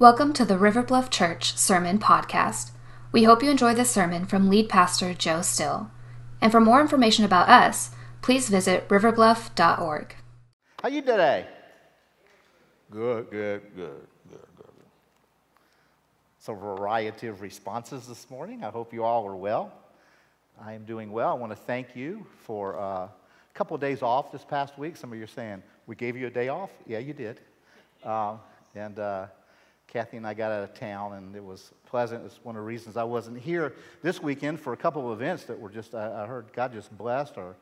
Welcome to the River Bluff Church Sermon Podcast. We hope you enjoy this sermon from lead pastor Joe Still. And for more information about us, please visit riverbluff.org. How you today? Good, good, good, good, good. It's a variety of responses this morning. I hope you all are well. I am doing well. I want to thank you for uh, a couple of days off this past week. Some of you are saying, we gave you a day off? Yeah, you did. Uh, and uh, Kathy and I got out of town, and it was pleasant. It's one of the reasons I wasn't here this weekend for a couple of events that were just, I, heard God just blessed our,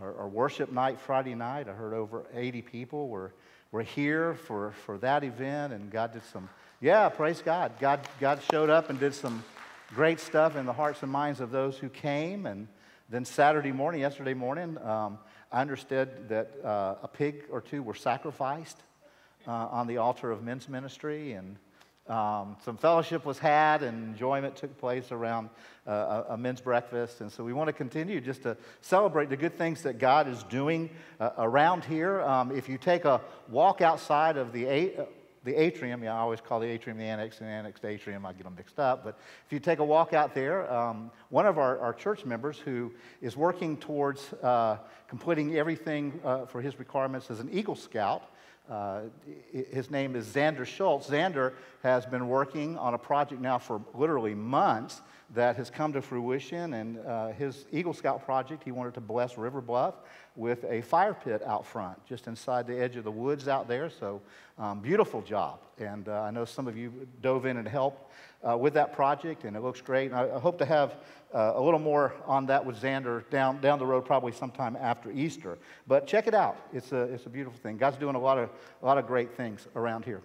our, our, worship night Friday night. I heard over 80 people were, were here for, for that event, and God did some, yeah, praise God. God. God showed up and did some great stuff in the hearts and minds of those who came. And then Saturday morning, yesterday morning, um, I understood that uh, a pig or two were sacrificed uh, on the altar of men's ministry, and um, some fellowship was had and enjoyment took place around uh, a, a, men's breakfast. And so we want to continue just to celebrate the good things that God is doing uh, around here. Um, if you take a walk outside of the, a- uh, the atrium, yeah, I always call the atrium the annex and the annex the atrium, I get them mixed up. But if you take a walk out there, um, one of our, our, church members who is working towards uh, completing everything uh, for his requirements as an Eagle Scout, uh, his name is Xander Schultz. Xander has been working on a project now for literally months that has come to fruition. And uh, his Eagle Scout project, he wanted to bless River Bluff with a fire pit out front, just inside the edge of the woods out there. So, um, beautiful job. And uh, I know some of you dove in and helped uh, with that project, and it looks great. And I, I hope to have uh, a little more on that with Xander down, down the road, probably sometime after Easter. But check it out. It's a, it's a beautiful thing. God's doing a lot of, a lot of great things around here.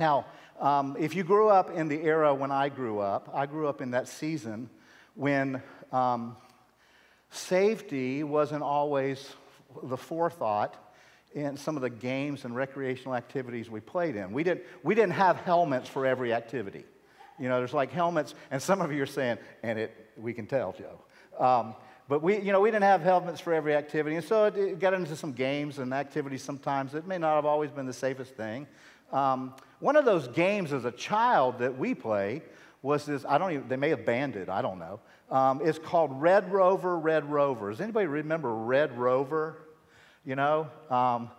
Now, um, if you grew up in the era when I grew up, I grew up in that season when um, safety wasn't always the forethought in some of the games and recreational activities we played in. We didn't, we didn't have helmets for every activity. You know, there's like helmets, and some of you are saying, and it, we can tell, Joe. Um, but we, you know, we didn't have helmets for every activity, and so it, it, got into some games and activities sometimes that may not have always been the safest thing. Um, one of those games as a child that we play was this, I don't even, they may have banned it, I don't know. Um, it's called Red Rover, Red Rover. Does anybody remember Red Rover? You know? Um,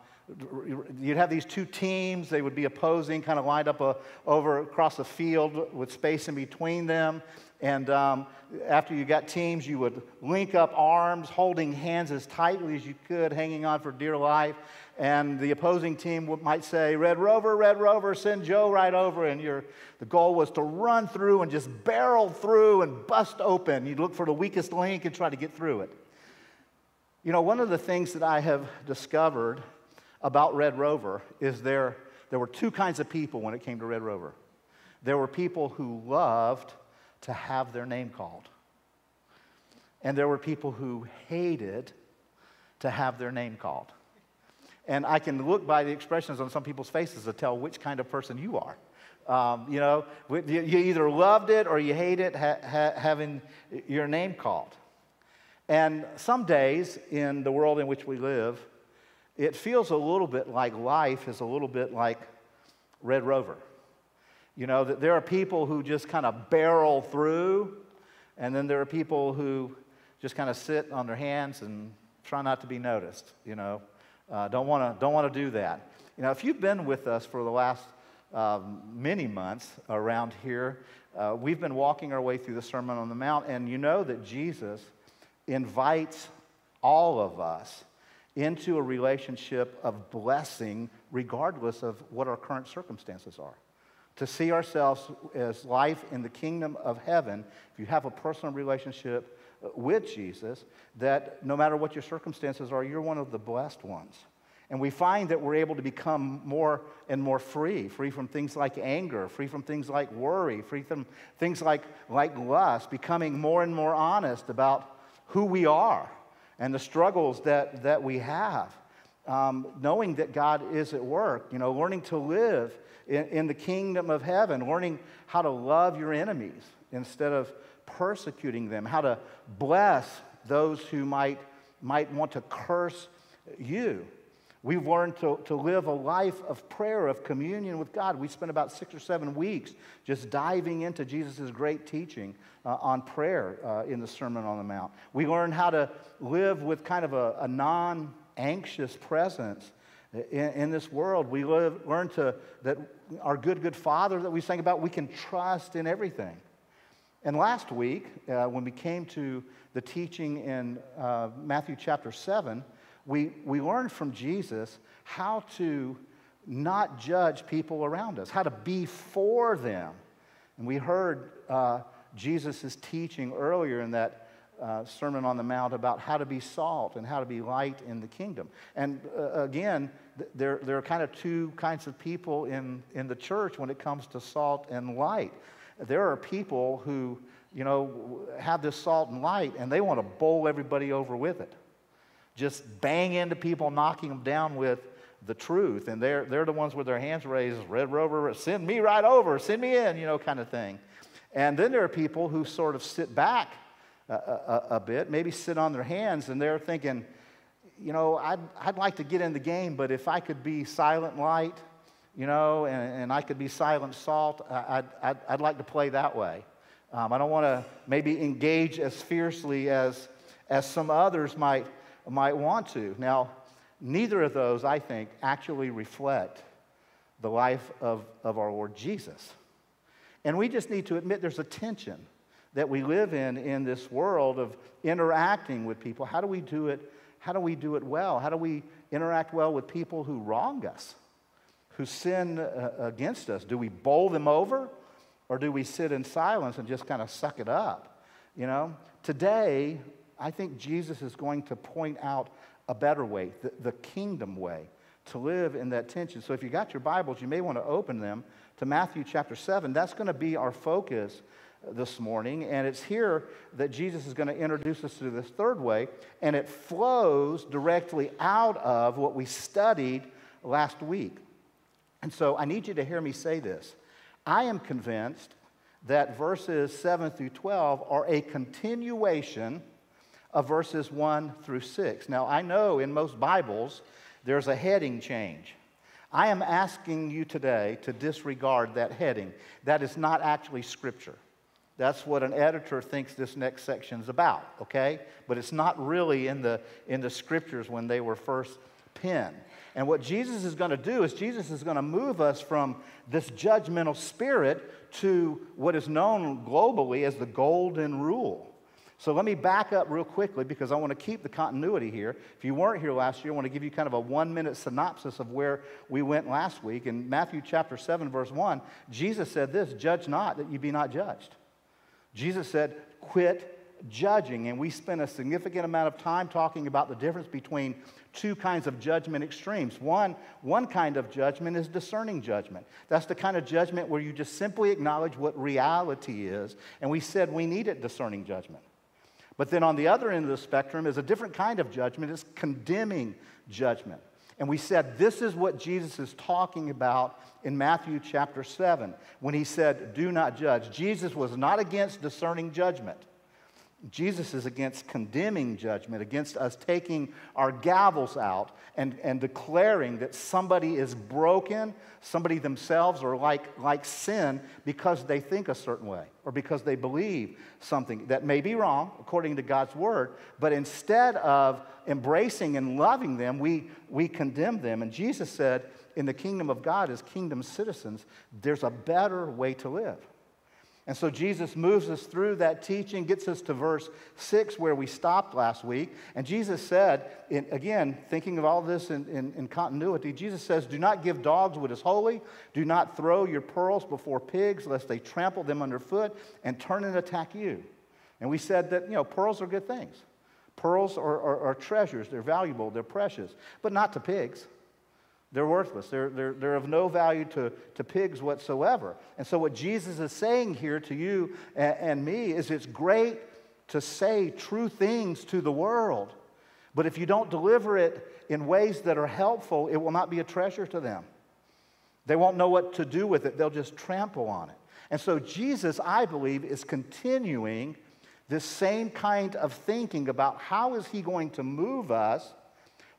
you'd have these two teams they would be opposing kind of lined up a, uh, over across the field with space in between them and um, after you got teams you would link up arms holding hands as tightly as you could hanging on for dear life and the opposing team might say red rover red rover send joe right over and your, the goal was to run through and just barrel through and bust open you'd look for the weakest link and try to get through it you know one of the things that i have discovered about Red Rover is there, there were two kinds of people when it came to Red Rover. There were people who loved to have their name called, and there were people who hated to have their name called. And I can look by the expressions on some people's faces to tell which kind of person you are. Um, you know, you either loved it or you hate it ha- ha- having your name called. And some days in the world in which we live, it feels a little bit like life is a little bit like Red Rover. You know, that there are people who just kind of barrel through, and then there are people who just kind of sit on their hands and try not to be noticed, you know. Uh, don't want to don't want to do that. You know, if you've been with us for the last um, many months around here, uh, we've been walking our way through the Sermon on the Mount, and you know that Jesus invites all of us into a relationship of blessing, regardless of what our current circumstances are. To see ourselves as life in the kingdom of heaven, if you have a personal relationship with Jesus, that no matter what your circumstances are, you're one of the blessed ones. And we find that we're able to become more and more free, free from things like anger, free from things like worry, free from things like, like lust, becoming more and more honest about who we are and the struggles that, that we have. Um, knowing that God is at work, you know, learning to live in, in the kingdom of heaven, learning how to love your enemies instead of persecuting them, how to bless those who might, might want to curse you. We've learned to, to live a life of prayer, of communion with God. We spent about six or seven weeks just diving into Jesus' great teaching uh, on prayer uh, in the Sermon on the Mount. We learned how to live with kind of a, a non anxious presence in, in, this world. We live, learn to, that our good, good Father that we sang about, we can trust in everything. And last week, uh, when we came to the teaching in uh, Matthew chapter 7, we, we learned from Jesus how to not judge people around us, how to be for them. And we heard uh, Jesus' teaching earlier in that uh, Sermon on the Mount about how to be salt and how to be light in the kingdom. And uh, again, th- there, there are kind of two kinds of people in, in the church when it comes to salt and light. There are people who, you know, have this salt and light and they want to bowl everybody over with it just bang into people, knocking them down with the truth. And they're, they're the ones with their hands raised, Red Rover, send me right over, send me in, you know, kind of thing. And then there are people who sort of sit back a, a, a bit, maybe sit on their hands, and they're thinking, you know, I'd, I'd like to get in the game, but if I could be silent light, you know, and, and I could be silent salt, I'd, I'd, I'd like to play that way. Um, I don't want to maybe engage as fiercely as, as some others might might want to. Now, neither of those, I think, actually reflect the life of, of our Lord Jesus. And we just need to admit there's a tension that we live in in this world of interacting with people. How do we do it? How do we do it well? How do we interact well with people who wrong us, who sin uh, against us? Do we bowl them over or do we sit in silence and just kind of suck it up? You know, today I think Jesus is going to point out a better way, the, the kingdom way, to live in that tension. So if you got your Bibles, you may want to open them to Matthew chapter 7. That's going to be our focus this morning. And it's here that Jesus is going to introduce us to this third way. And it flows directly out of what we studied last week. And so I need you to hear me say this. I am convinced that verses 7 through 12 are a continuation of verses 1 through 6. Now, I know in most Bibles there's a heading change. I am asking you today to disregard that heading. That is not actually Scripture. That's what an editor thinks this next section is about, okay? But it's not really in the, in the Scriptures when they were first penned. And what Jesus is going to do is Jesus is going to move us from this judgmental spirit to what is known globally as the golden rule. So let me back up real quickly because I want to keep the continuity here. If you weren't here last year, I want to give you kind of a one minute synopsis of where we went last week. In Matthew chapter 7, verse 1, Jesus said this Judge not that you be not judged. Jesus said, Quit judging. And we spent a significant amount of time talking about the difference between two kinds of judgment extremes. One, one kind of judgment is discerning judgment. That's the kind of judgment where you just simply acknowledge what reality is. And we said we needed discerning judgment. But then on the other end of the spectrum is a different kind of judgment, it's condemning judgment. And we said this is what Jesus is talking about in Matthew chapter 7 when he said, Do not judge. Jesus was not against discerning judgment. Jesus is against condemning judgment, against us taking our gavels out and, and declaring that somebody is broken, somebody themselves are like, like sin because they think a certain way or because they believe something that may be wrong according to God's word, but instead of embracing and loving them, we, we condemn them. And Jesus said, in the kingdom of God, as kingdom citizens, there's a better way to live. And so Jesus moves us through that teaching, gets us to verse 6 where we stopped last week. And Jesus said, in, again, thinking of all this in, in, in, continuity, Jesus says, Do not give dogs what is holy. Do not throw your pearls before pigs, lest they trample them underfoot and turn and attack you. And we said that, you know, pearls are good things. Pearls are, are, are treasures, they're valuable, they're precious, but not to pigs. They're worthless. They're, they're, they're of no value to, to pigs whatsoever. And so, what Jesus is saying here to you and, and me is it's great to say true things to the world, but if you don't deliver it in ways that are helpful, it will not be a treasure to them. They won't know what to do with it, they'll just trample on it. And so, Jesus, I believe, is continuing this same kind of thinking about how is he going to move us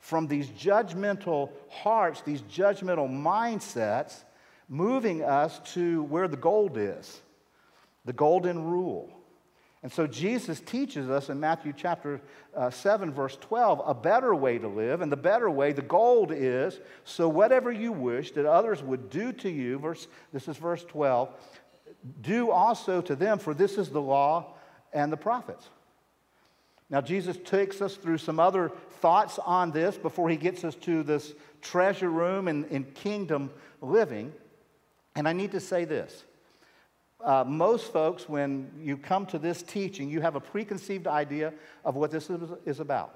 from these judgmental hearts, these judgmental mindsets, moving us to where the gold is the golden rule. And so Jesus teaches us in Matthew chapter uh, 7, verse 12, a better way to live. And the better way, the gold is so whatever you wish that others would do to you, verse, this is verse 12, do also to them, for this is the law and the prophets. Now, Jesus takes us through some other thoughts on this before he gets us to this treasure room in kingdom living. And I need to say this. Uh, most folks, when you come to this teaching, you have a preconceived idea of what this is, is about.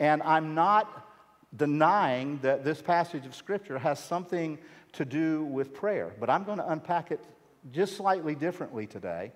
And I'm not denying that this passage of Scripture has something to do with prayer, but I'm going to unpack it just slightly differently today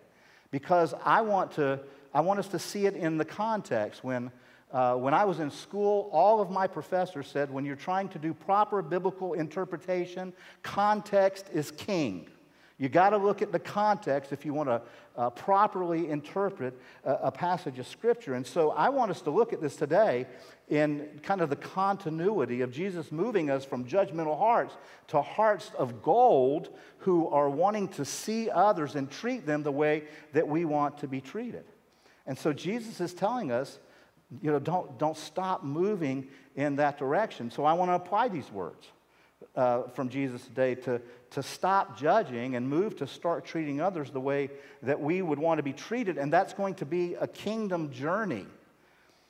because I want to I want us to see it in the context. When, uh, when I was in school, all of my professors said when you're trying to do proper biblical interpretation, context is king. You got to look at the context if you want to uh, properly interpret a, a, passage of Scripture. And so I want us to look at this today in kind of the continuity of Jesus moving us from judgmental hearts to hearts of gold who are wanting to see others and treat them the way that we want to be treated. And so Jesus is telling us, you know, don't, don't stop moving in that direction. So I want to apply these words uh, from Jesus today to, to stop judging and move to start treating others the way that we would want to be treated. And that's going to be a kingdom journey.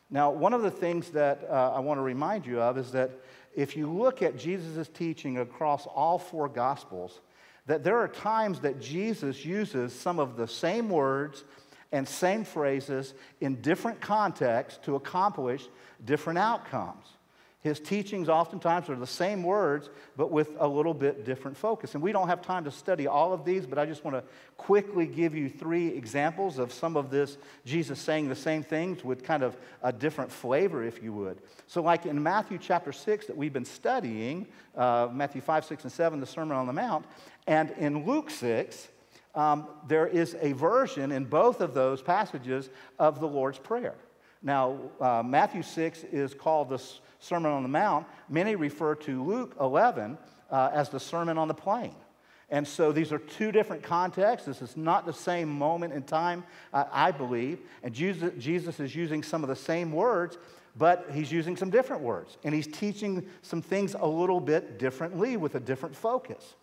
Now, one of the things that uh, I want to remind you of is that if you look at Jesus' teaching across all four Gospels, that there are times that Jesus uses some of the same words and same phrases in different contexts to accomplish different outcomes. His teachings oftentimes are the same words, but with a little bit different focus. And we don't have time to study all of these, but I just want to quickly give you three examples of some of this Jesus saying the same things with kind of a different flavor, if you would. So, like in Matthew chapter 6 that we've been studying, uh, Matthew 5, 6, and 7, the Sermon on the Mount, and in Luke 6, um, there is a version in both of those passages of the Lord's Prayer. Now, uh, Matthew 6 is called the Sermon on the Mount. Many refer to Luke 11 uh, as the Sermon on the Plain. And so these are two different contexts. This is not the same moment in time, uh, I believe. And Jesus, Jesus is using some of the same words, but he's using some different words. And he's teaching some things a little bit differently with a different focus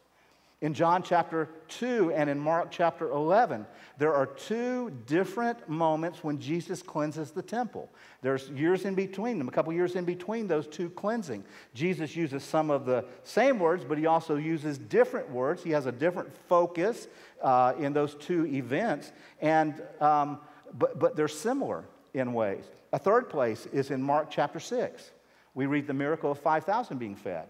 in John chapter 2 and in Mark chapter 11. There are two different moments when Jesus cleanses the temple. There's years in between them, a couple years in between those two cleansing. Jesus uses some of the same words, but he also uses different words. He has a different focus uh, in those two events, and, um, but, but they're similar in ways. A third place is in Mark chapter 6. We read the miracle of 5,000 being fed.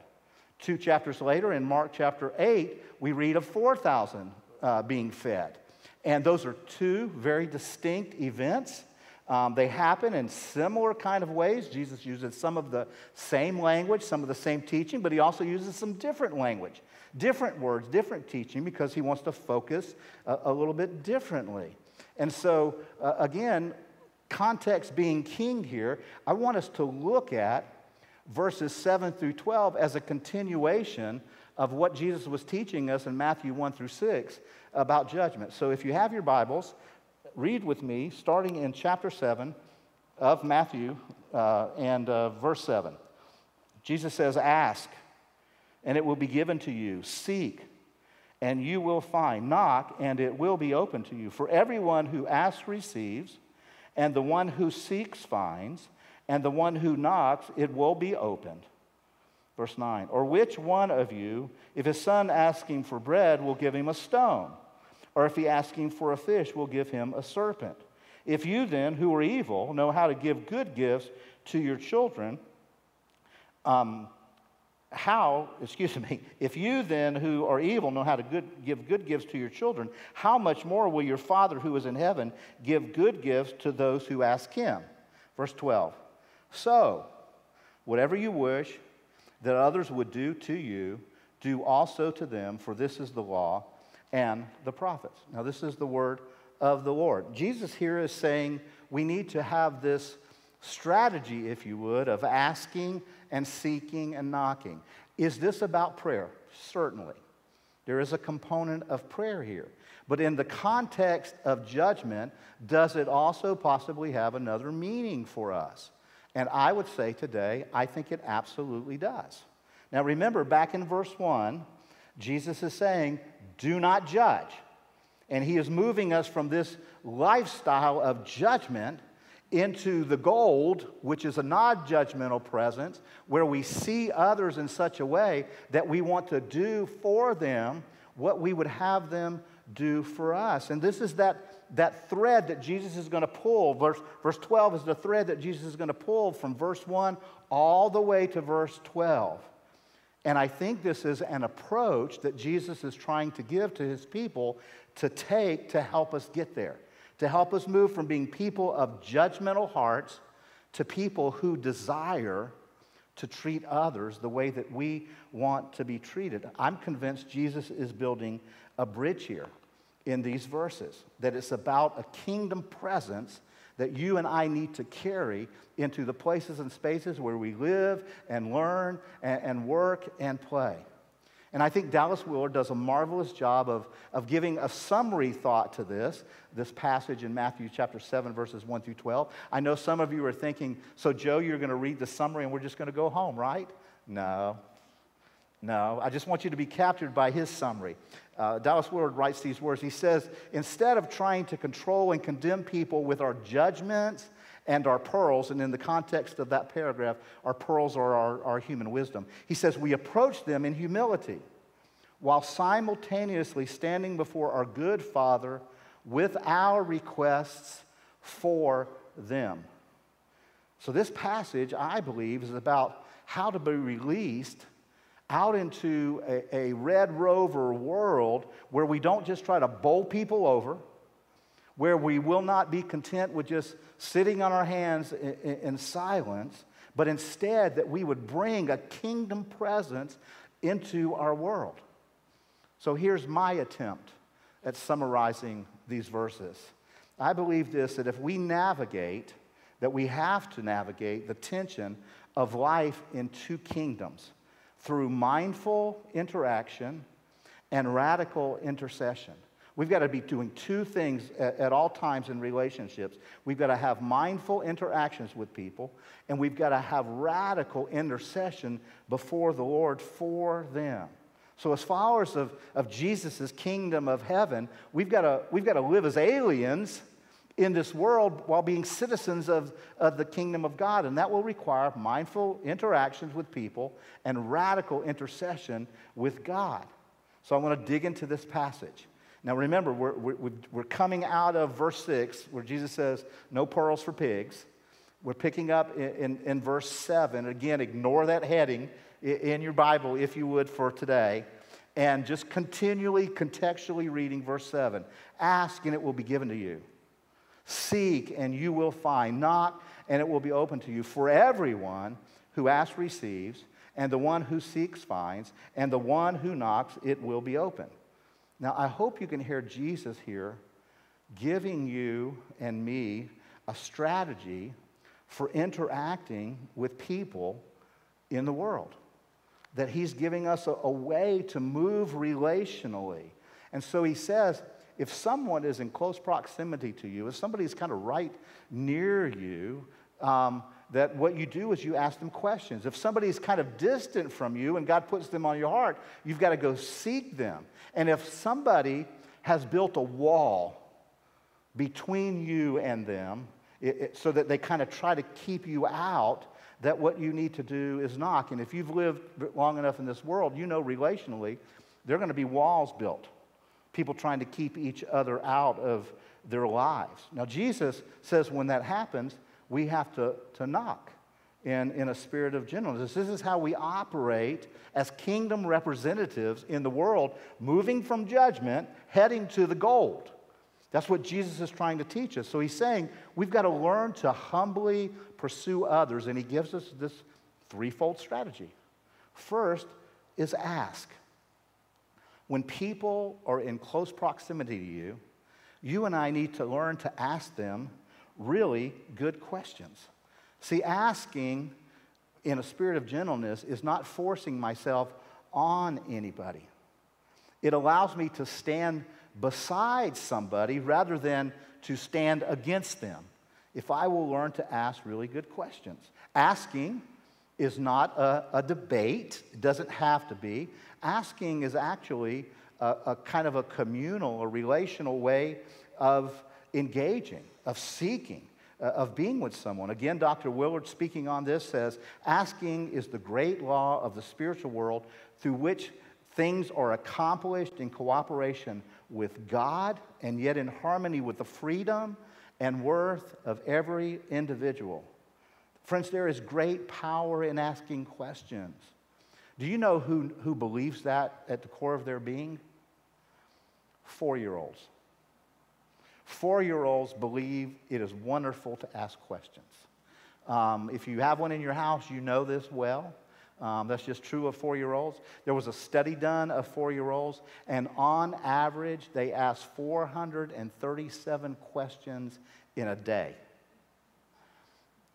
Two chapters later, in Mark chapter 8, we read of 4,000 uh, being fed. And those are two very distinct events. Um, they happen in similar kind of ways. Jesus uses some of the same language, some of the same teaching, but he also uses some different language, different words, different teaching, because he wants to focus a, a little bit differently. And so, uh, again, context being king here, I want us to look at verses 7 through 12 as a continuation of what Jesus was teaching us in Matthew 1 through 6 about judgment. So if you have your Bibles, read with me, starting in chapter 7 of Matthew uh, and uh, verse 7. Jesus says, Ask, and it will be given to you. Seek, and you will find. Knock, and it will be open to you. For everyone who asks receives, and the one who seeks finds and the one who knocks, it will be opened. Verse 9. Or which one of you, if his son asking for bread, will give him a stone? Or if he asking for a fish, will give him a serpent? If you then, who are evil, know how to give good gifts to your children, um, how, excuse me, if you then who are evil know how to good, give good gifts to your children, how much more will your Father who is in heaven give good gifts to those who ask him? Verse 12. So, whatever you wish that others would do to you, do also to them, for this is the law and the prophets. Now, this is the word of the Lord. Jesus here is saying we need to have this strategy, if you would, of asking and seeking and knocking. Is this about prayer? Certainly. There is a component of prayer here. But in the context of judgment, does it also possibly have another meaning for us? And I would say today, I think it absolutely does. Now remember, back in verse 1, Jesus is saying, Do not judge. And he is moving us from this lifestyle of judgment into the gold, which is a non judgmental presence, where we see others in such a way that we want to do for them what we would have them do for us. And this is that, that thread that Jesus is going to pull. Verse, verse 12 is the thread that Jesus is going to pull from verse 1 all the way to verse 12. And I think this is an approach that Jesus is trying to give to his people to take to help us get there, to help us move from being people of judgmental hearts to people who desire to treat others the way that we want to be treated. I'm convinced Jesus is building a bridge here in these verses, that it's about a kingdom presence that you and I need to carry into the places and spaces where we live and learn and, and work and play. And I think Dallas Willard does a marvelous job of, of giving a summary thought to this, this passage in Matthew chapter 7, verses 1 through 12. I know some of you are thinking, so Joe, you're going to read the summary and we're just going to go home, right? No. No, I just want you to be captured by his summary. Uh, Dallas Willard writes these words. He says, instead of trying to control and condemn people with our judgments and our pearls, and in the context of that paragraph, our pearls are our, our human wisdom, he says, we approach them in humility while simultaneously standing before our good Father with our requests for them. So, this passage, I believe, is about how to be released out into a, a, Red Rover world where we don't just try to bowl people over, where we will not be content with just sitting on our hands in, in, in silence, but instead that we would bring a kingdom presence into our world. So here's my attempt at summarizing these verses. I believe this that if we navigate, that we have to navigate the tension of life in two kingdoms through mindful interaction and radical intercession. We've got to be doing two things at, at, all times in relationships. We've got to have mindful interactions with people, and we've got to have radical intercession before the Lord for them. So, as followers of, of Jesus' kingdom of heaven, we've got, to, we've got to live as aliens in this world while being citizens of, of the kingdom of God. And that will require mindful interactions with people and radical intercession with God. So I want to dig into this passage. Now remember, we're, we're, we're coming out of verse 6 where Jesus says, No pearls for pigs. We're picking up in, in, in verse 7. Again, ignore that heading in your Bible, if you would, for today. And just continually, contextually reading verse 7. Ask and it will be given to you. Seek and you will find. Knock and it will be open to you. For everyone who asks receives, and the one who seeks finds, and the one who knocks it will be open. Now, I hope you can hear Jesus here giving you and me a strategy for interacting with people in the world. That he's giving us a, a way to move relationally. And so he says, if someone is in close proximity to you, if somebody's kind of right near you, um, that what you do is you ask them questions. If somebody's kind of distant from you and God puts them on your heart, you've got to go seek them. And if somebody has built a wall between you and them, it, it, so that they kind of try to keep you out, that what you need to do is knock. And if you've lived long enough in this world, you know relationally, there are going to be walls built people trying to keep each other out of their lives. Now, Jesus says when that happens, we have to, to knock in, in a spirit of gentleness. This is how we operate as kingdom representatives in the world, moving from judgment, heading to the gold. That's what Jesus is trying to teach us. So he's saying we've got to learn to humbly pursue others, and he gives us this threefold strategy. First is ask. When people are in close proximity to you, you and I need to learn to ask them really good questions. See, asking in a spirit of gentleness is not forcing myself on anybody. It allows me to stand beside somebody rather than to stand against them if I will learn to ask really good questions. Asking is not a, a debate, it doesn't have to be. Asking is actually a, a kind of a communal, a relational way of engaging, of seeking. Uh, of being with someone. Again, Dr. Willard, speaking on this, says asking is the great law of the spiritual world through which things are accomplished in cooperation with God and yet in harmony with the freedom and worth of every individual. Friends, there is great power in asking questions. Do you know who, who believes that at the core of their being? Four year olds. Four year olds believe it is wonderful to ask questions. Um, if you have one in your house, you know this well. Um, that's just true of four year olds. There was a study done of four year olds, and on average, they asked 437 questions in a day.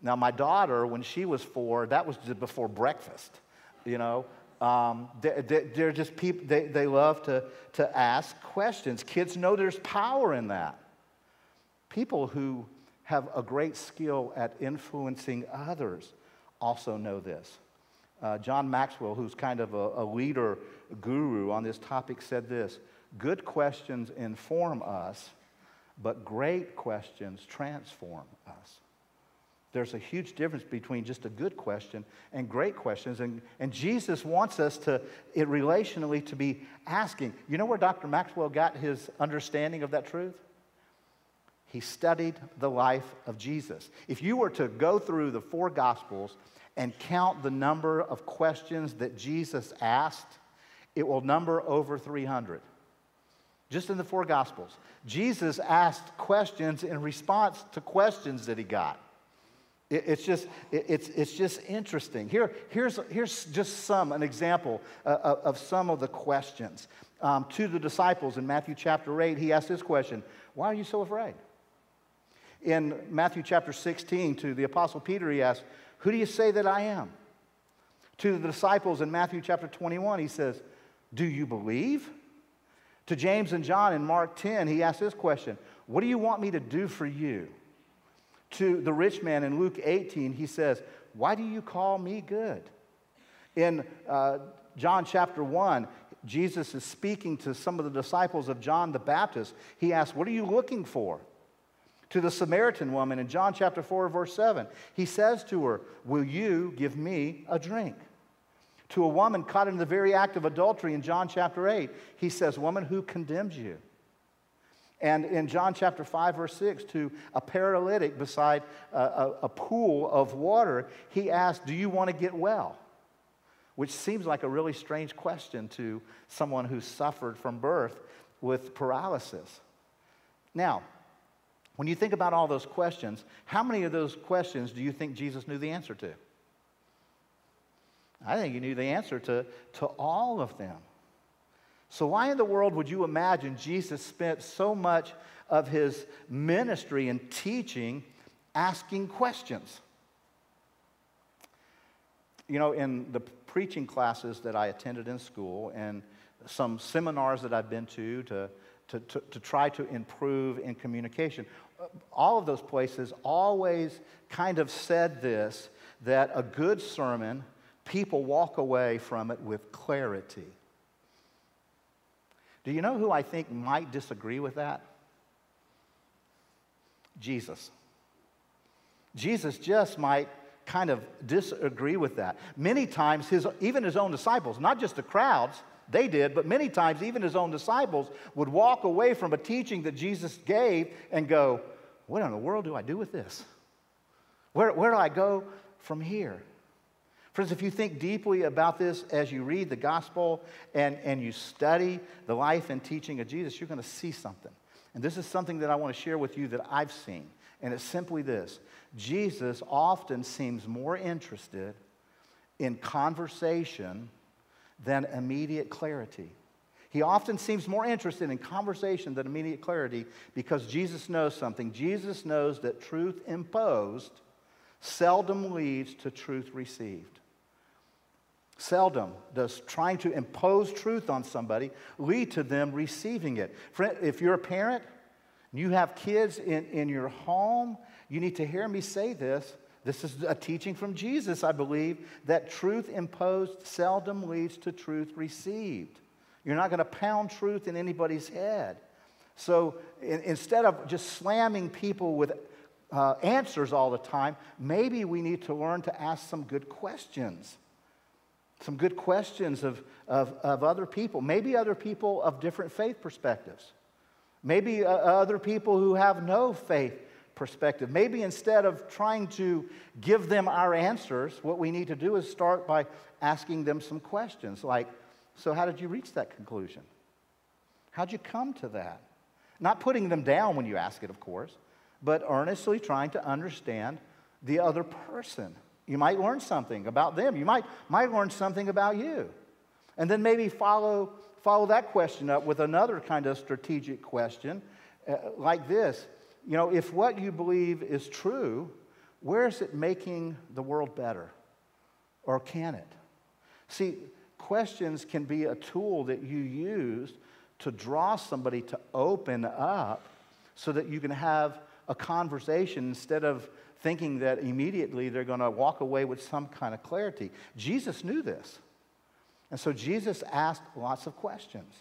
Now, my daughter, when she was four, that was before breakfast, you know. Um, they, they're just people, they, they love to, to ask questions. Kids know there's power in that. People who have a great skill at influencing others also know this. Uh, John Maxwell, who's kind of a, a leader guru on this topic, said this Good questions inform us, but great questions transform us. There's a huge difference between just a good question and great questions. And, and Jesus wants us to, it relationally, to be asking. You know where Dr. Maxwell got his understanding of that truth? He studied the life of Jesus. If you were to go through the four Gospels and count the number of questions that Jesus asked, it will number over 300. Just in the four Gospels. Jesus asked questions in response to questions that he got. It's just, it's, it's just interesting. Here, here's, here's just some, an example uh, of some of the questions. Um, to the disciples in Matthew chapter 8, he asked this question Why are you so afraid? In Matthew chapter 16, to the apostle Peter, he asked, Who do you say that I am? To the disciples in Matthew chapter 21, he says, Do you believe? To James and John in Mark 10, he asked this question What do you want me to do for you? To the rich man in Luke 18, he says, Why do you call me good? In uh, John chapter 1, Jesus is speaking to some of the disciples of John the Baptist. He asks, What are you looking for? To the Samaritan woman in John chapter 4, verse 7, he says to her, Will you give me a drink? To a woman caught in the very act of adultery in John chapter 8, he says, Woman, who condemns you? And in John chapter 5, verse 6, to a paralytic beside a, a, a pool of water, he asked, Do you want to get well? Which seems like a really strange question to someone who suffered from birth with paralysis. Now, when you think about all those questions, how many of those questions do you think Jesus knew the answer to? I think he knew the answer to, to all of them. So, why in the world would you imagine Jesus spent so much of his ministry and teaching asking questions? You know, in the preaching classes that I attended in school and some seminars that I've been to to, to, to, to try to improve in communication, all of those places always kind of said this that a good sermon, people walk away from it with clarity. Do you know who I think might disagree with that? Jesus. Jesus just might kind of disagree with that. Many times, his, even his own disciples, not just the crowds, they did, but many times, even his own disciples would walk away from a teaching that Jesus gave and go, What in the world do I do with this? Where, where do I go from here? Friends, if you think deeply about this as you read the gospel and, and you study the life and teaching of Jesus, you're going to see something. And this is something that I want to share with you that I've seen. And it's simply this Jesus often seems more interested in conversation than immediate clarity. He often seems more interested in conversation than immediate clarity because Jesus knows something. Jesus knows that truth imposed seldom leads to truth received. Seldom does trying to impose truth on somebody lead to them receiving it. If you're a parent, and you have kids in, in your home, you need to hear me say this. This is a teaching from Jesus, I believe, that truth imposed seldom leads to truth received. You're not going to pound truth in anybody's head. So in, instead of just slamming people with uh, answers all the time, maybe we need to learn to ask some good questions. Some good questions of, of, of other people, maybe other people of different faith perspectives. Maybe uh, other people who have no faith perspective. Maybe instead of trying to give them our answers, what we need to do is start by asking them some questions like, So, how did you reach that conclusion? How'd you come to that? Not putting them down when you ask it, of course, but earnestly trying to understand the other person. You might learn something about them. You might, might learn something about you. And then maybe follow, follow that question up with another kind of strategic question uh, like this You know, if what you believe is true, where is it making the world better? Or can it? See, questions can be a tool that you use to draw somebody to open up so that you can have a conversation instead of thinking that immediately they're going to walk away with some kind of clarity. Jesus knew this. And so Jesus asked lots of questions.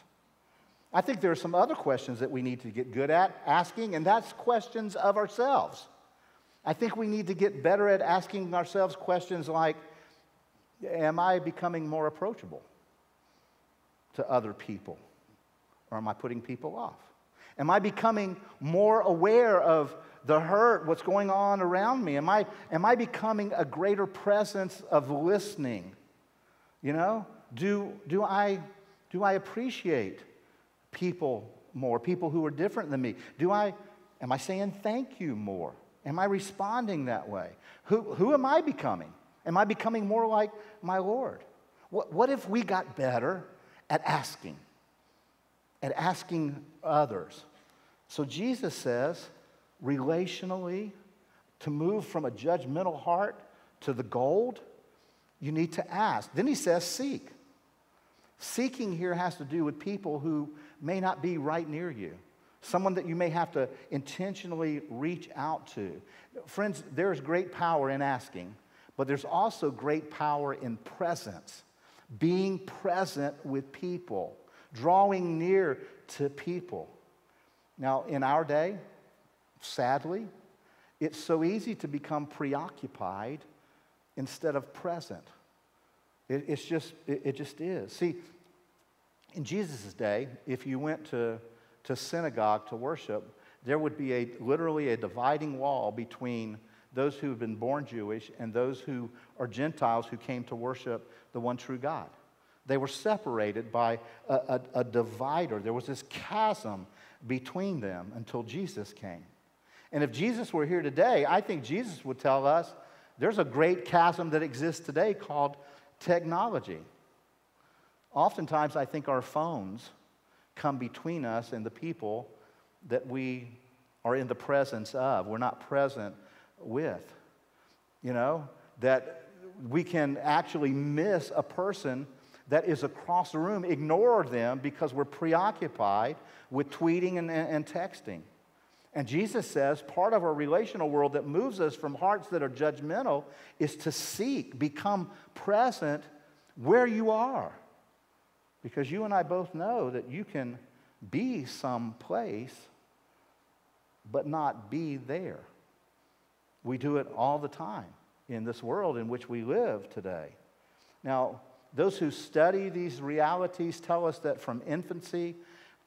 I think there are some other questions that we need to get good at asking, and that's questions of ourselves. I think we need to get better at asking ourselves questions like Am I becoming more approachable to other people? Or am I putting people off? Am I becoming more aware of the hurt, what's going on around me? Am I, am I becoming a greater presence of listening? You know, do, do, I, do I appreciate people more, people who are different than me? Do I, am I saying thank you more? Am I responding that way? Who, who am I becoming? Am I becoming more like my Lord? What, what if we got better at asking? At asking others. So Jesus says, relationally, to move from a judgmental heart to the gold, you need to ask. Then he says, seek. Seeking here has to do with people who may not be right near you, someone that you may have to intentionally reach out to. Friends, there's great power in asking, but there's also great power in presence, being present with people, drawing near to people. Now, in our day, sadly, it's so easy to become preoccupied instead of present. It, it's just, it, it just is. See, in Jesus' day, if you went to, to synagogue to worship, there would be a, literally a dividing wall between those who have been born Jewish and those who are Gentiles who came to worship the one true God. They were separated by a, a, a divider. There was this chasm between them until Jesus came. And if Jesus were here today, I think Jesus would tell us there's a great chasm that exists today called technology. Oftentimes, I think our phones come between us and the people that we are in the presence of, we're not present with. You know, that we can actually miss a person that is across the room, ignore them because we're preoccupied with tweeting and, and, and texting. And Jesus says part of our relational world that moves us from hearts that are judgmental is to seek, become present where you are. Because you and I both know that you can be someplace, but not be there. We do it all the time in this world in which we live today. Now, those who study these realities tell us that from infancy,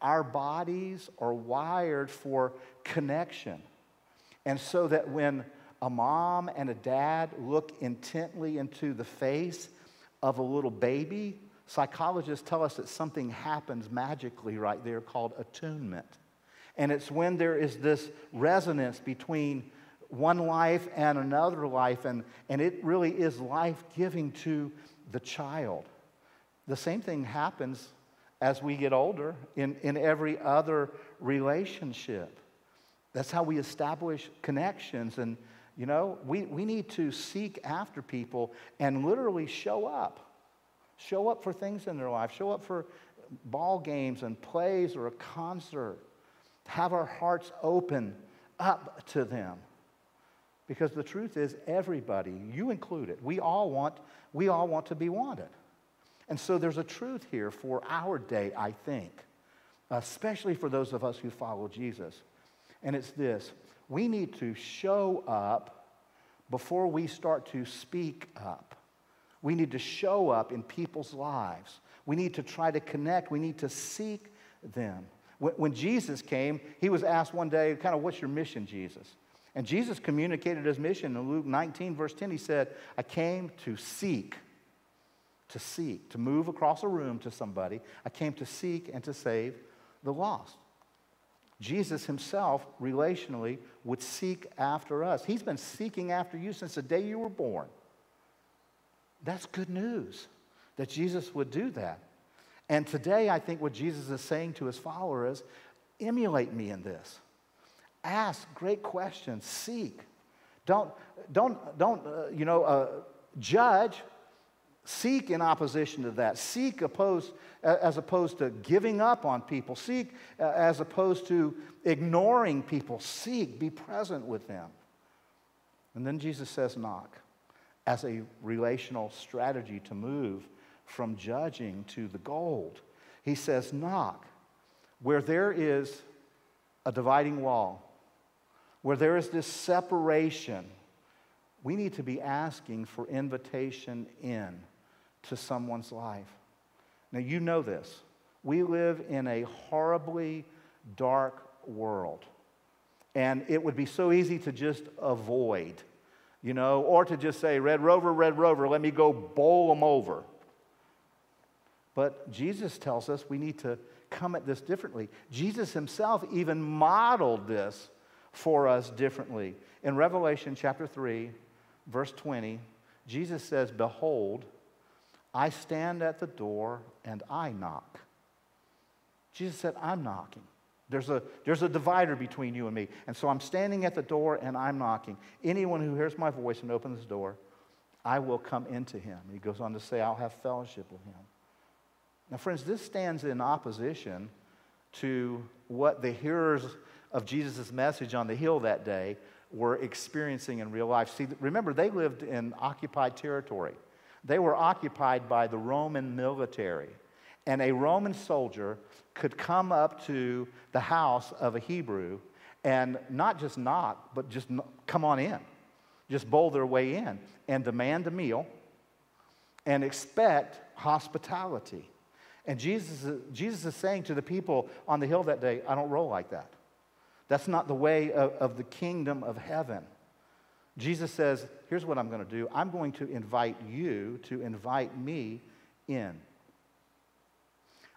our bodies are wired for connection. And so that when a mom and a dad look intently into the face of a little baby, psychologists tell us that something happens magically right there called attunement. And it's when there is this resonance between one life and another life, and, and it really is life giving to the child. The same thing happens as we get older in, in every other relationship. That's how we establish connections. And, You know, we, we need to seek after people and literally show up. Show up for things in their life. Show up for ball games and plays or a concert. Have our hearts open up to them. Because the truth is, everybody, you included, we all want, we all want to be wanted. And so there's a truth here for our day, I think, especially for those of us who follow Jesus. And it's this we need to show up before we start to speak up. We need to show up in people's lives. We need to try to connect. We need to seek them. When, Jesus came, he was asked one day, kind of, what's your mission, Jesus? And Jesus communicated his mission in Luke 19, verse 10. He said, I came to seek, to seek, to move across a room to somebody. I came to seek and to save the lost. Jesus himself, relationally, would seek after us. He's been seeking after you since the day you were born. That's good news that Jesus would do that. And today, I think what Jesus is saying to his followers emulate me in this. Ask great questions, seek. Don't, don't, don't uh, you know, uh, judge. Seek in opposition to that. Seek opposed, as opposed to giving up on people. Seek as opposed to ignoring people. Seek, be present with them. And then Jesus says, knock as a relational strategy to move from judging to the gold. He says, knock. Where there is a dividing wall, where there is this separation, we need to be asking for invitation in to someone's life. Now, you know this. We live in a horribly dark world. And it would be so easy to just avoid, you know, or to just say, Red Rover, Red Rover, let me go bowl them over. But Jesus tells us we need to come at this differently. Jesus himself even modeled this for us differently. In Revelation chapter 3, verse 20, Jesus says, Behold, I stand at the door and I knock. Jesus said, I'm knocking. There's a, there's a divider between you and me. And so I'm standing at the door and I'm knocking. Anyone who hears my voice and opens the door, I will come into him. He goes on to say, I'll have fellowship with him. Now, friends, this stands in opposition to what the hearers of Jesus' message on the hill that day were experiencing in real life. See, remember, they lived in occupied territory. They were occupied by the Roman military. And a Roman soldier could come up to the house of a Hebrew and not just knock, but just come on in, just bowl their way in and demand a meal and expect hospitality. And Jesus, Jesus is saying to the people on the hill that day, I don't roll like that. That's not the way of, of the kingdom of heaven. Jesus says, Here's what I'm going to do I'm going to invite you to invite me in.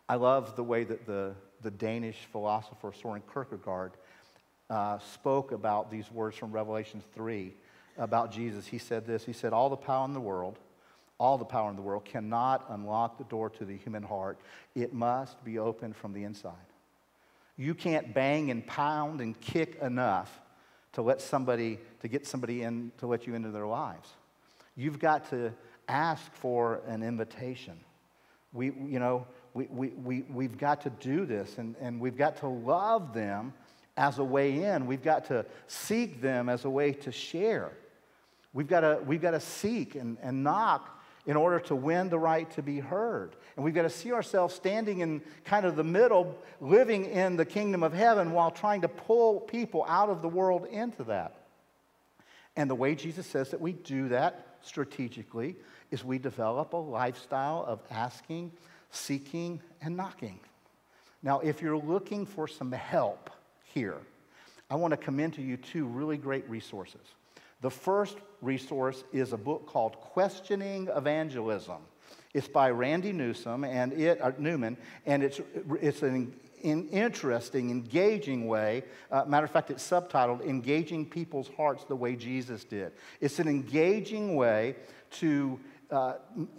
I love the way that the, the Danish philosopher Soren Kierkegaard uh, spoke about these words from Revelation 3 about Jesus. He said this He said, All the power in the world, all the power in the world cannot unlock the door to the human heart. It must be opened from the inside. You can't bang and pound and kick enough to let somebody, to get somebody in, to let you into their lives. You've got to ask for an invitation. We, you know, we, we, we, we've got to do this and, and we've got to love them as a way in. We've got to seek them as a way to share. We've got to, we've got to seek and, and knock in order to win the right to be heard. And we've got to see ourselves standing in kind of the middle, living in the kingdom of heaven while trying to pull people out of the world into that. And the way Jesus says that we do that strategically is we develop a lifestyle of asking, seeking, and knocking. Now, if you're looking for some help here, I want to commend to you two really great resources. The first resource is a book called Questioning Evangelism. It's by Randy Newsom and it, uh, Newman, and it's, it's an in interesting, engaging way. Uh, matter of fact, it's subtitled Engaging People's Hearts the Way Jesus Did. It's an engaging way to uh,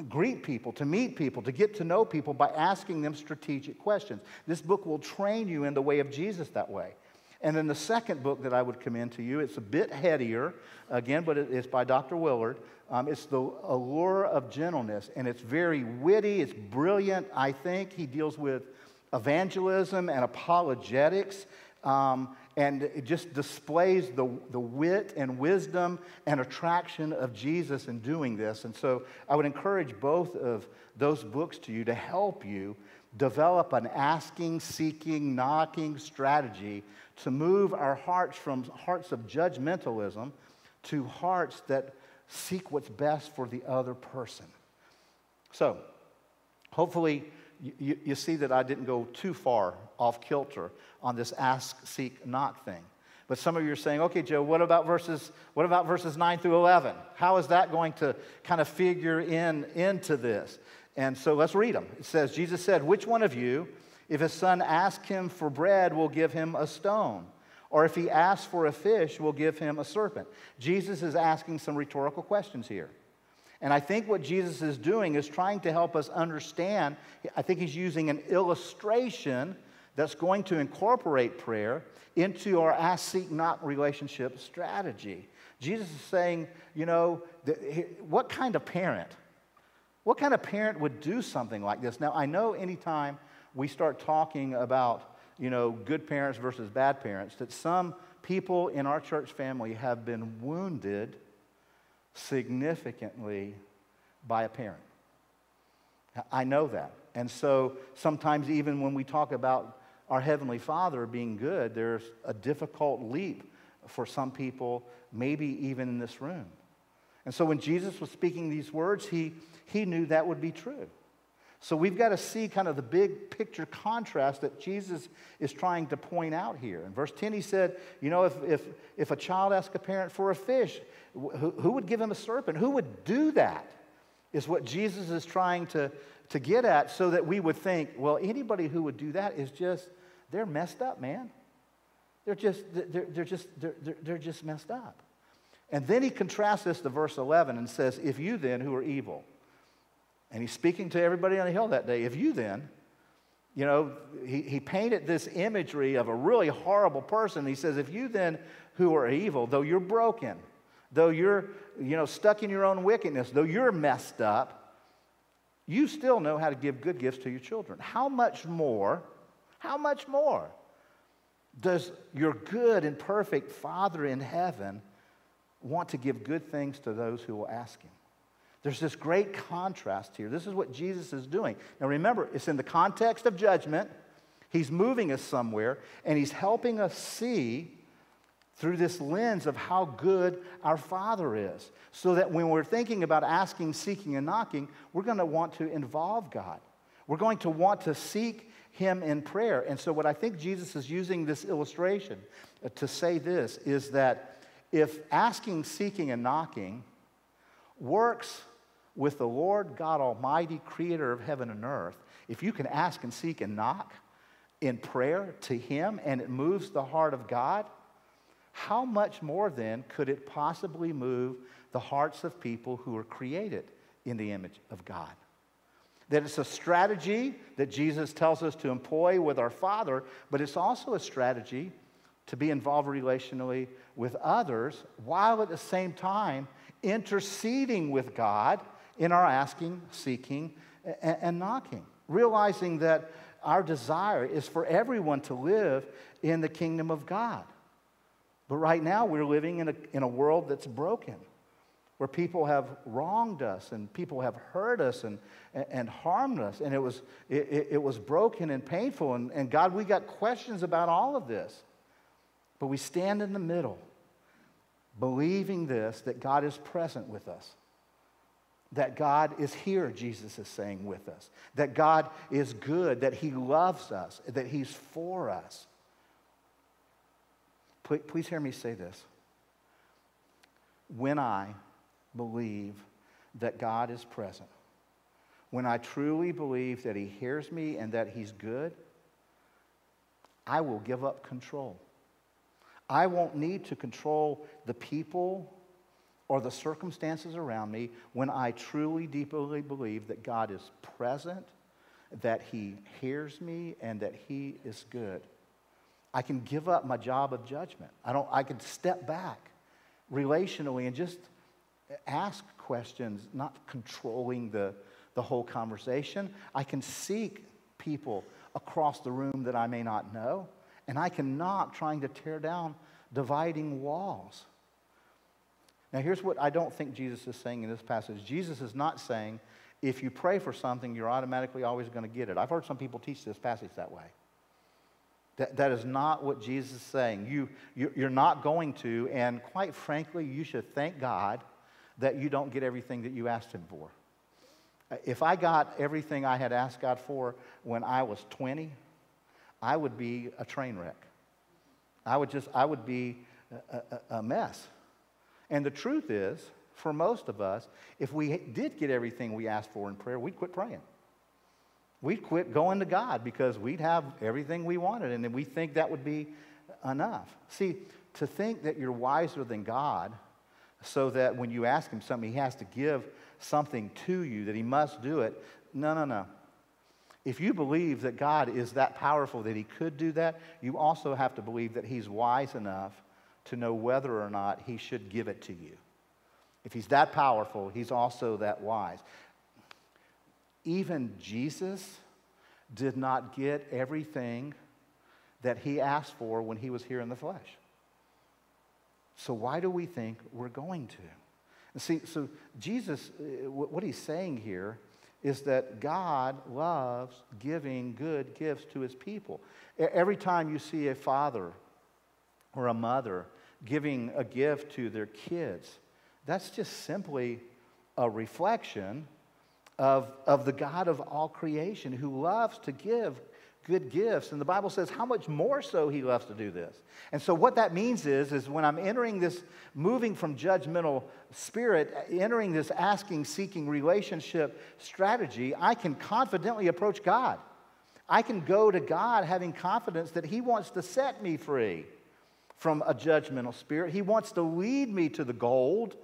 greet people, to meet people, to get to know people by asking them strategic questions. This book will train you in the way of Jesus that way. And then the second book that I would commend to you, it's a bit headier, again, but it's by Dr. Willard. Um, it's The Allure of Gentleness, and it's very witty, it's brilliant, I think. He deals with evangelism and apologetics. Um, and it just displays the, the wit and wisdom and attraction of Jesus in doing this. And so I would encourage both of those books to you to help you develop an asking, seeking, knocking strategy to move our hearts from hearts of judgmentalism to hearts that seek what's best for the other person. So, hopefully, you, you, see that I didn't go too far off kilter on this ask, seek, knock thing. But some of you are saying, okay, Joe, what about verses, what about verses 9 through 11? How is that going to kind of figure in into this? And so let's read them. It says, Jesus said, Which one of you, if his son asks him for bread, will give him a stone? Or if he asks for a fish, will give him a serpent? Jesus is asking some rhetorical questions here. And I think what Jesus is doing is trying to help us understand. I think he's using an illustration that's going to incorporate prayer into our ask, seek, knock relationship strategy. Jesus is saying, you know, what kind of parent, what kind of parent would do something like this? Now, I know anytime we start talking about, you know, good parents versus bad parents, that some people in our church family have been wounded significantly by a parent. I know that. And so sometimes, even when we talk about our Heavenly Father being good, there's a difficult leap for some people, maybe even in this room. And so when Jesus was speaking these words, he, he knew that would be true. So we've got to see kind of the big picture contrast that Jesus is trying to point out here. In verse 10, he said, You know, if, if, if a child asks a parent for a fish, who, who would give him a serpent? Who would do that? Is what Jesus is trying to, to get at so that we would think, well, anybody who would do that is just, they're messed up, man. They're just, they're, they're just, they're, they're just messed up. And then he contrasts this to verse 11 and says, If you then, who are evil, and he's speaking to everybody on the hill that day, if you then, you know, he, he painted this imagery of a really horrible person. He says, If you then, who are evil, though you're broken, though you're, you know, stuck in your own wickedness, though you're messed up, you still know how to give good gifts to your children. How much more, how much more does your good and perfect Father in heaven want to give good things to those who will ask him. There's this great contrast here. This is what Jesus is doing. Now remember, it's in the context of judgment. He's moving us somewhere, and he's helping us see through this lens of how good our Father is. So that when we're thinking about asking, seeking, and knocking, we're going to want to involve God. We're going to want to seek Him in prayer. And so, what I think Jesus is using this illustration uh, to say this is that if asking, seeking, and knocking works with the Lord God Almighty, creator of heaven and earth, if you can ask and seek and knock in prayer to Him and it moves the heart of God, how much more then could it possibly move the hearts of people who are created in the image of God? That it's a strategy that Jesus tells us to employ with our Father, but it's also a strategy to be involved relationally with others while at the same time interceding with God in our asking, seeking, and, knocking. Realizing that our desire is for everyone to live in the kingdom of God. But right now, we're living in a, in a world that's broken, where people have wronged us and people have hurt us and, and harmed us. And it was, it, it was broken and painful. And, and God, we got questions about all of this. But we stand in the middle, believing this that God is present with us. That God is here, Jesus is saying, with us. That God is good, that He loves us, that He's for us. Please, hear me say this. When I believe that God is present, when I truly believe that He hears me and that He's good, I will give up control. I won't need to control the people or the circumstances around me when I truly, deeply believe that God is present, that He hears me, and that He is good. I can give up my job of judgment. I, don't, I can step back relationally and just ask questions, not controlling the, the whole conversation. I can seek people across the room that I may not know, and I can knock trying to tear down dividing walls. Now, here's what I don't think Jesus is saying in this passage Jesus is not saying, if you pray for something, you're automatically always going to get it. I've heard some people teach this passage that way. That, that is not what Jesus is saying. You, you, you're not going to, and quite frankly, you should thank God that you don't get everything that you asked Him for. Uh, if I got everything I had asked God for when I was 20, I would be a train wreck. I would just, I would be a, a, a mess. And the truth is, for most of us, if we did get everything we asked for in prayer, we'd quit praying. We'd quit going to God because we'd have everything we wanted, and then we think that would be enough. See, to think that you're wiser than God so that when you ask Him something, He has to give something to you, that He must do it. No, no, no. If you believe that God is that powerful that He could do that, you also have to believe that He's wise enough to know whether or not He should give it to you. If He's that powerful, He's also that wise. Even Jesus did not get everything that He asked for when He was here in the flesh. So, why do we think we're going to? And see, so Jesus, uh, what he's saying here is that God loves giving good gifts to his people. Every time you see a father or a mother giving a gift to their kids, that's just simply a reflection of, of the God of all creation who loves to give good gifts. And the Bible says how much more so he loves to do this. And so what that means is, is when I'm entering this, moving from judgmental spirit, entering this asking, seeking relationship strategy, I can confidently approach God. I can go to God having confidence that he wants to set me free from a judgmental spirit. He wants to lead me to the gold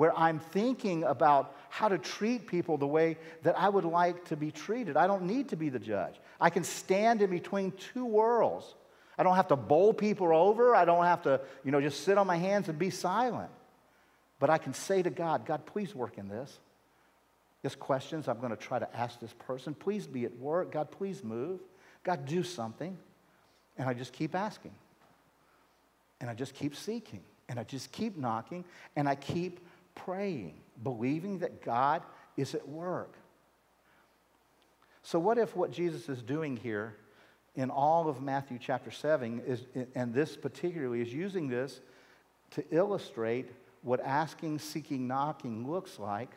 where I'm thinking about how to treat people the way that I would like to be treated. I don't need to be the judge. I can stand in between two worlds. I don't have to bowl people over. I don't have to, you know, just sit on my hands and be silent. But I can say to God, God, please work in this. This questions I'm going to try to ask this person. Please be at work. God, please move. God, do something. And I just keep asking. And I just keep seeking. And I just keep knocking. And I keep praying, believing that God is at work. So, what if what Jesus is doing here in all of Matthew chapter 7 is, and this particularly, is using this to illustrate what asking, seeking, knocking looks like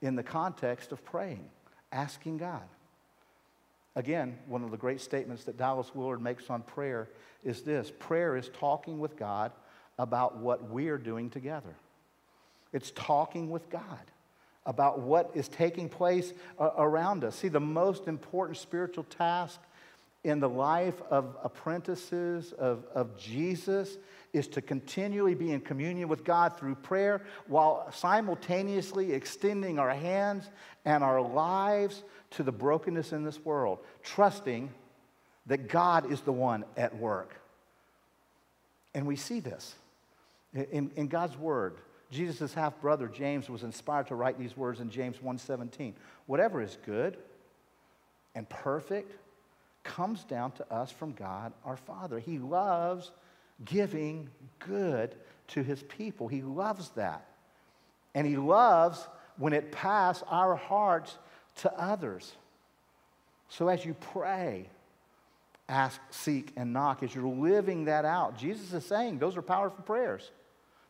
in the context of praying, asking God? Again, one of the great statements that Dallas Willard makes on prayer is this prayer is talking with God about what we're doing together. It's talking with God about what is taking place uh, around us. See, the most important spiritual task in the life of apprentices of, of Jesus is to continually be in communion with God through prayer while simultaneously extending our hands and our lives to the brokenness in this world, trusting that God is the one at work. And we see this in, in God's Word. Jesus' half brother James was inspired to write these words in James 1:17. Whatever is good and perfect comes down to us from God our Father. He loves giving good to his people. He loves that. And he loves when it passes our hearts to others. So as you pray, ask, seek, and knock, as you're living that out, Jesus is saying those are powerful prayers.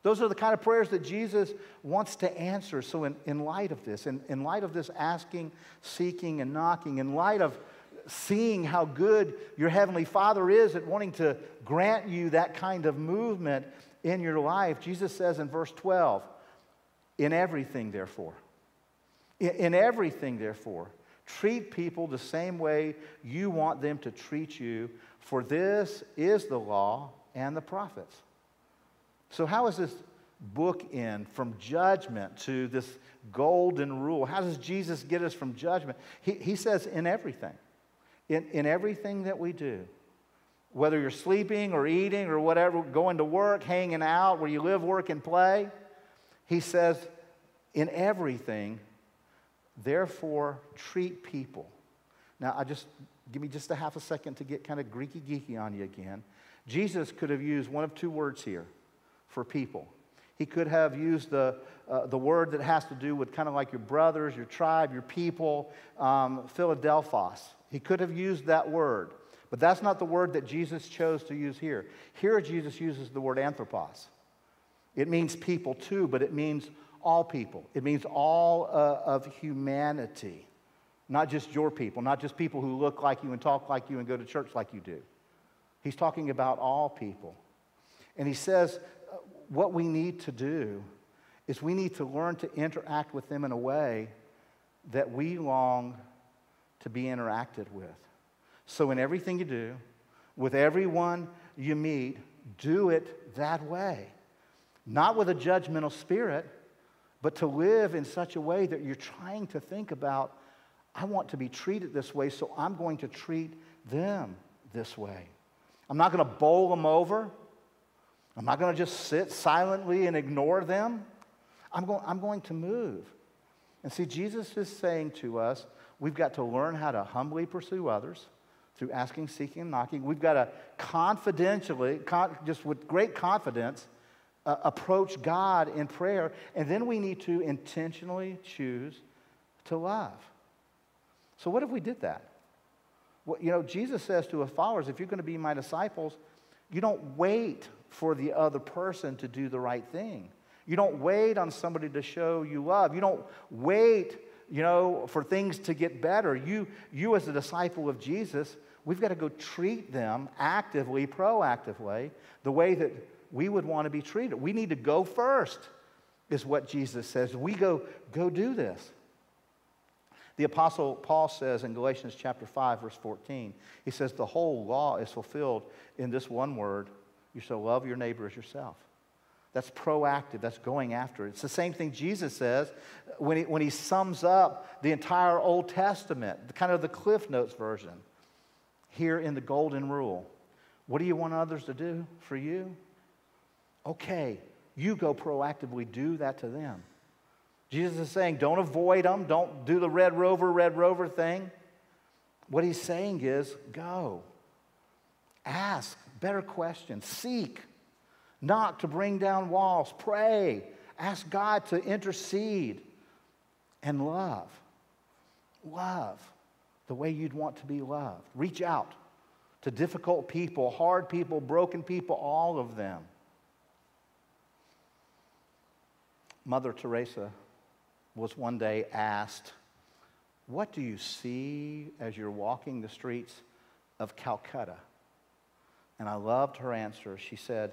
Those are the kind of prayers that Jesus wants to answer. So, in, in light of this, in, in light of this asking, seeking, and knocking, in light of seeing how good your Heavenly Father is at wanting to grant you that kind of movement in your life, Jesus says in verse 12, in everything, therefore, in, in everything, therefore, treat people the same way you want them to treat you, for this is the law and the prophets. So, how is this book end from judgment to this golden rule? How does Jesus get us from judgment? He, he says, in everything. In, in everything that we do, Whether you're sleeping or eating or whatever, going to work, hanging out, where you live, work, and play, he says, in everything, therefore treat people. Now, I just give me just a half a second to get kind of Greeky geeky on you again. Jesus could have used one of two words here for people. He could have used the, uh, the word that has to do with kind of like your brothers, your tribe, your people, um, Philadelphos. He could have used that word, but that's not the word that Jesus chose to use here. Here, Jesus uses the word anthropos. It means people too, but it means all people. It means all uh, of humanity, not just your people, not just people who look like you and talk like you and go to church like you do. He's talking about all people. And he says what we need to do is we need to learn to interact with them in a way that we long to be interacted with. So, in everything you do, with everyone you meet, do it that way. Not with a judgmental spirit, but to live in such a way that you're trying to think about, I want to be treated this way, so I'm going to treat them this way. I'm not going to bowl them over. I'm not going to just sit silently and ignore them. I'm going, I'm going to move. And see, Jesus is saying to us, we've got to learn how to humbly pursue others through asking, seeking, and knocking. We've got to confidentially, con- just with great confidence, uh, approach God in prayer. And then we need to intentionally choose to love. So, what if we did that? Well, you know, Jesus says to his followers, if you're going to be my disciples, you don't wait for the other person to do the right thing. You don't wait on somebody to show you love. You don't wait, you know, for things to get better. You, you as a disciple of Jesus, we've got to go treat them actively, proactively, the way that we would want to be treated. We need to go first, is what Jesus says. We go, go do this. The Apostle Paul says in Galatians chapter 5, verse 14, he says, The whole law is fulfilled in this one word you shall love your neighbor as yourself. That's proactive, that's going after it. It's the same thing Jesus says when he, when he sums up the entire Old Testament, kind of the Cliff Notes version, here in the Golden Rule. What do you want others to do for you? Okay, you go proactively do that to them. Jesus is saying, don't avoid them, don't do the Red Rover, Red Rover thing. What he's saying is, go. Ask better questions, seek, knock to bring down walls, pray, ask God to intercede, and love. Love the way you'd want to be loved. Reach out to difficult people, hard people, broken people, all of them. Mother Teresa was one day asked, What do you see as you're walking the streets of Calcutta? And I loved her answer. She said,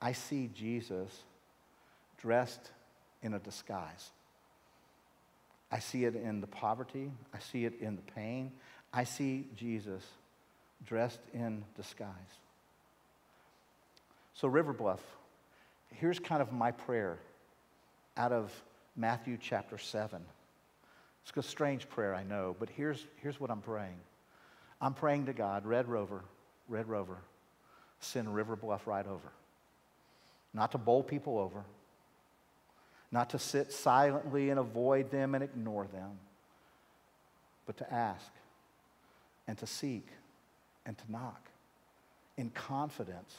I see Jesus dressed in a disguise. I see it in the poverty, I see it in the pain. I see Jesus dressed in disguise. So, River Bluff, here's kind of my prayer out of Matthew chapter 7. It's a strange prayer, I know, but here's, here's what I'm praying. I'm praying to God, Red Rover, Red Rover, send River Bluff right over. Not to bowl people over, not to sit silently and avoid them and ignore them, but to ask and to seek and to knock in confidence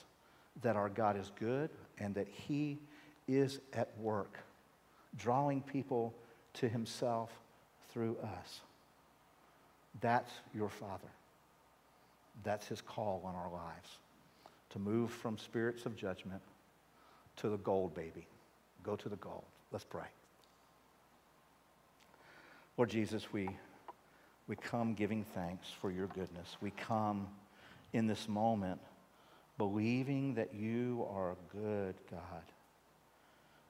that our God is good and that He is at work, drawing people to Himself through us. That's your Father. That's His call on our lives to move from spirits of judgment to the gold, baby. Go to the gold. Let's pray. Lord Jesus, we, we come giving thanks for your goodness. We come in this moment believing that you are a good God,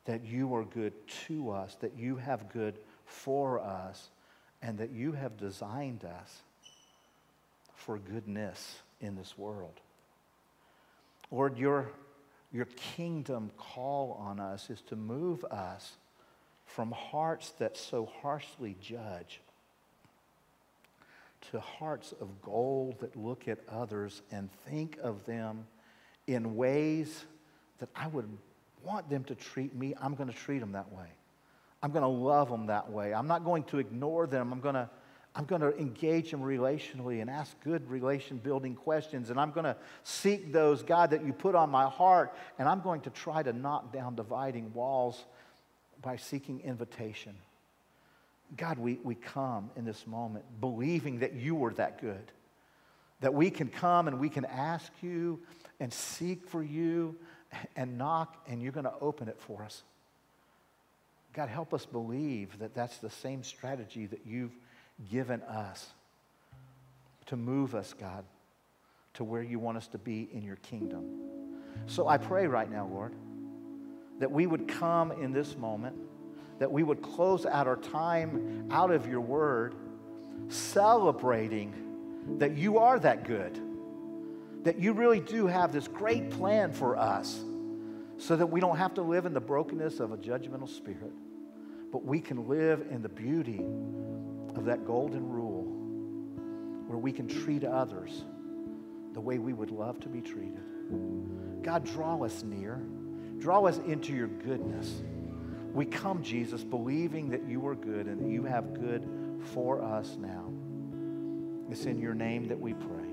that you are good to us, that you have good for us, and that you have designed us for goodness in this world. Lord, your, your kingdom call on us is to move us from hearts that so harshly judge to hearts of gold that look at others and think of them in ways that I would want them to treat me. I'm going to treat them that way. I'm going to love them that way. I'm not going to ignore them. I'm going to I'm going to engage them relationally and ask good relation building questions. And I'm going to seek those, God, that you put on my heart. And I'm going to try to knock down dividing walls by seeking invitation. God, we, we come in this moment believing that you are that good, that we can come and we can ask you and seek for you and knock, and you're going to open it for us. God, help us believe that that's the same strategy that you've given us to move us, God, to where you want us to be in your kingdom. So I pray right now, Lord, that we would come in this moment, that we would close out our time out of your word, celebrating that you are that good, that you really do have this great plan for us so that we don't have to live in the brokenness of a judgmental spirit, but we can live in the beauty of that golden rule where we can treat others the way we would love to be treated. God, draw us near. Draw us into your goodness. We come, Jesus, believing that you are good and that you have good for us now. It's in your name that we pray.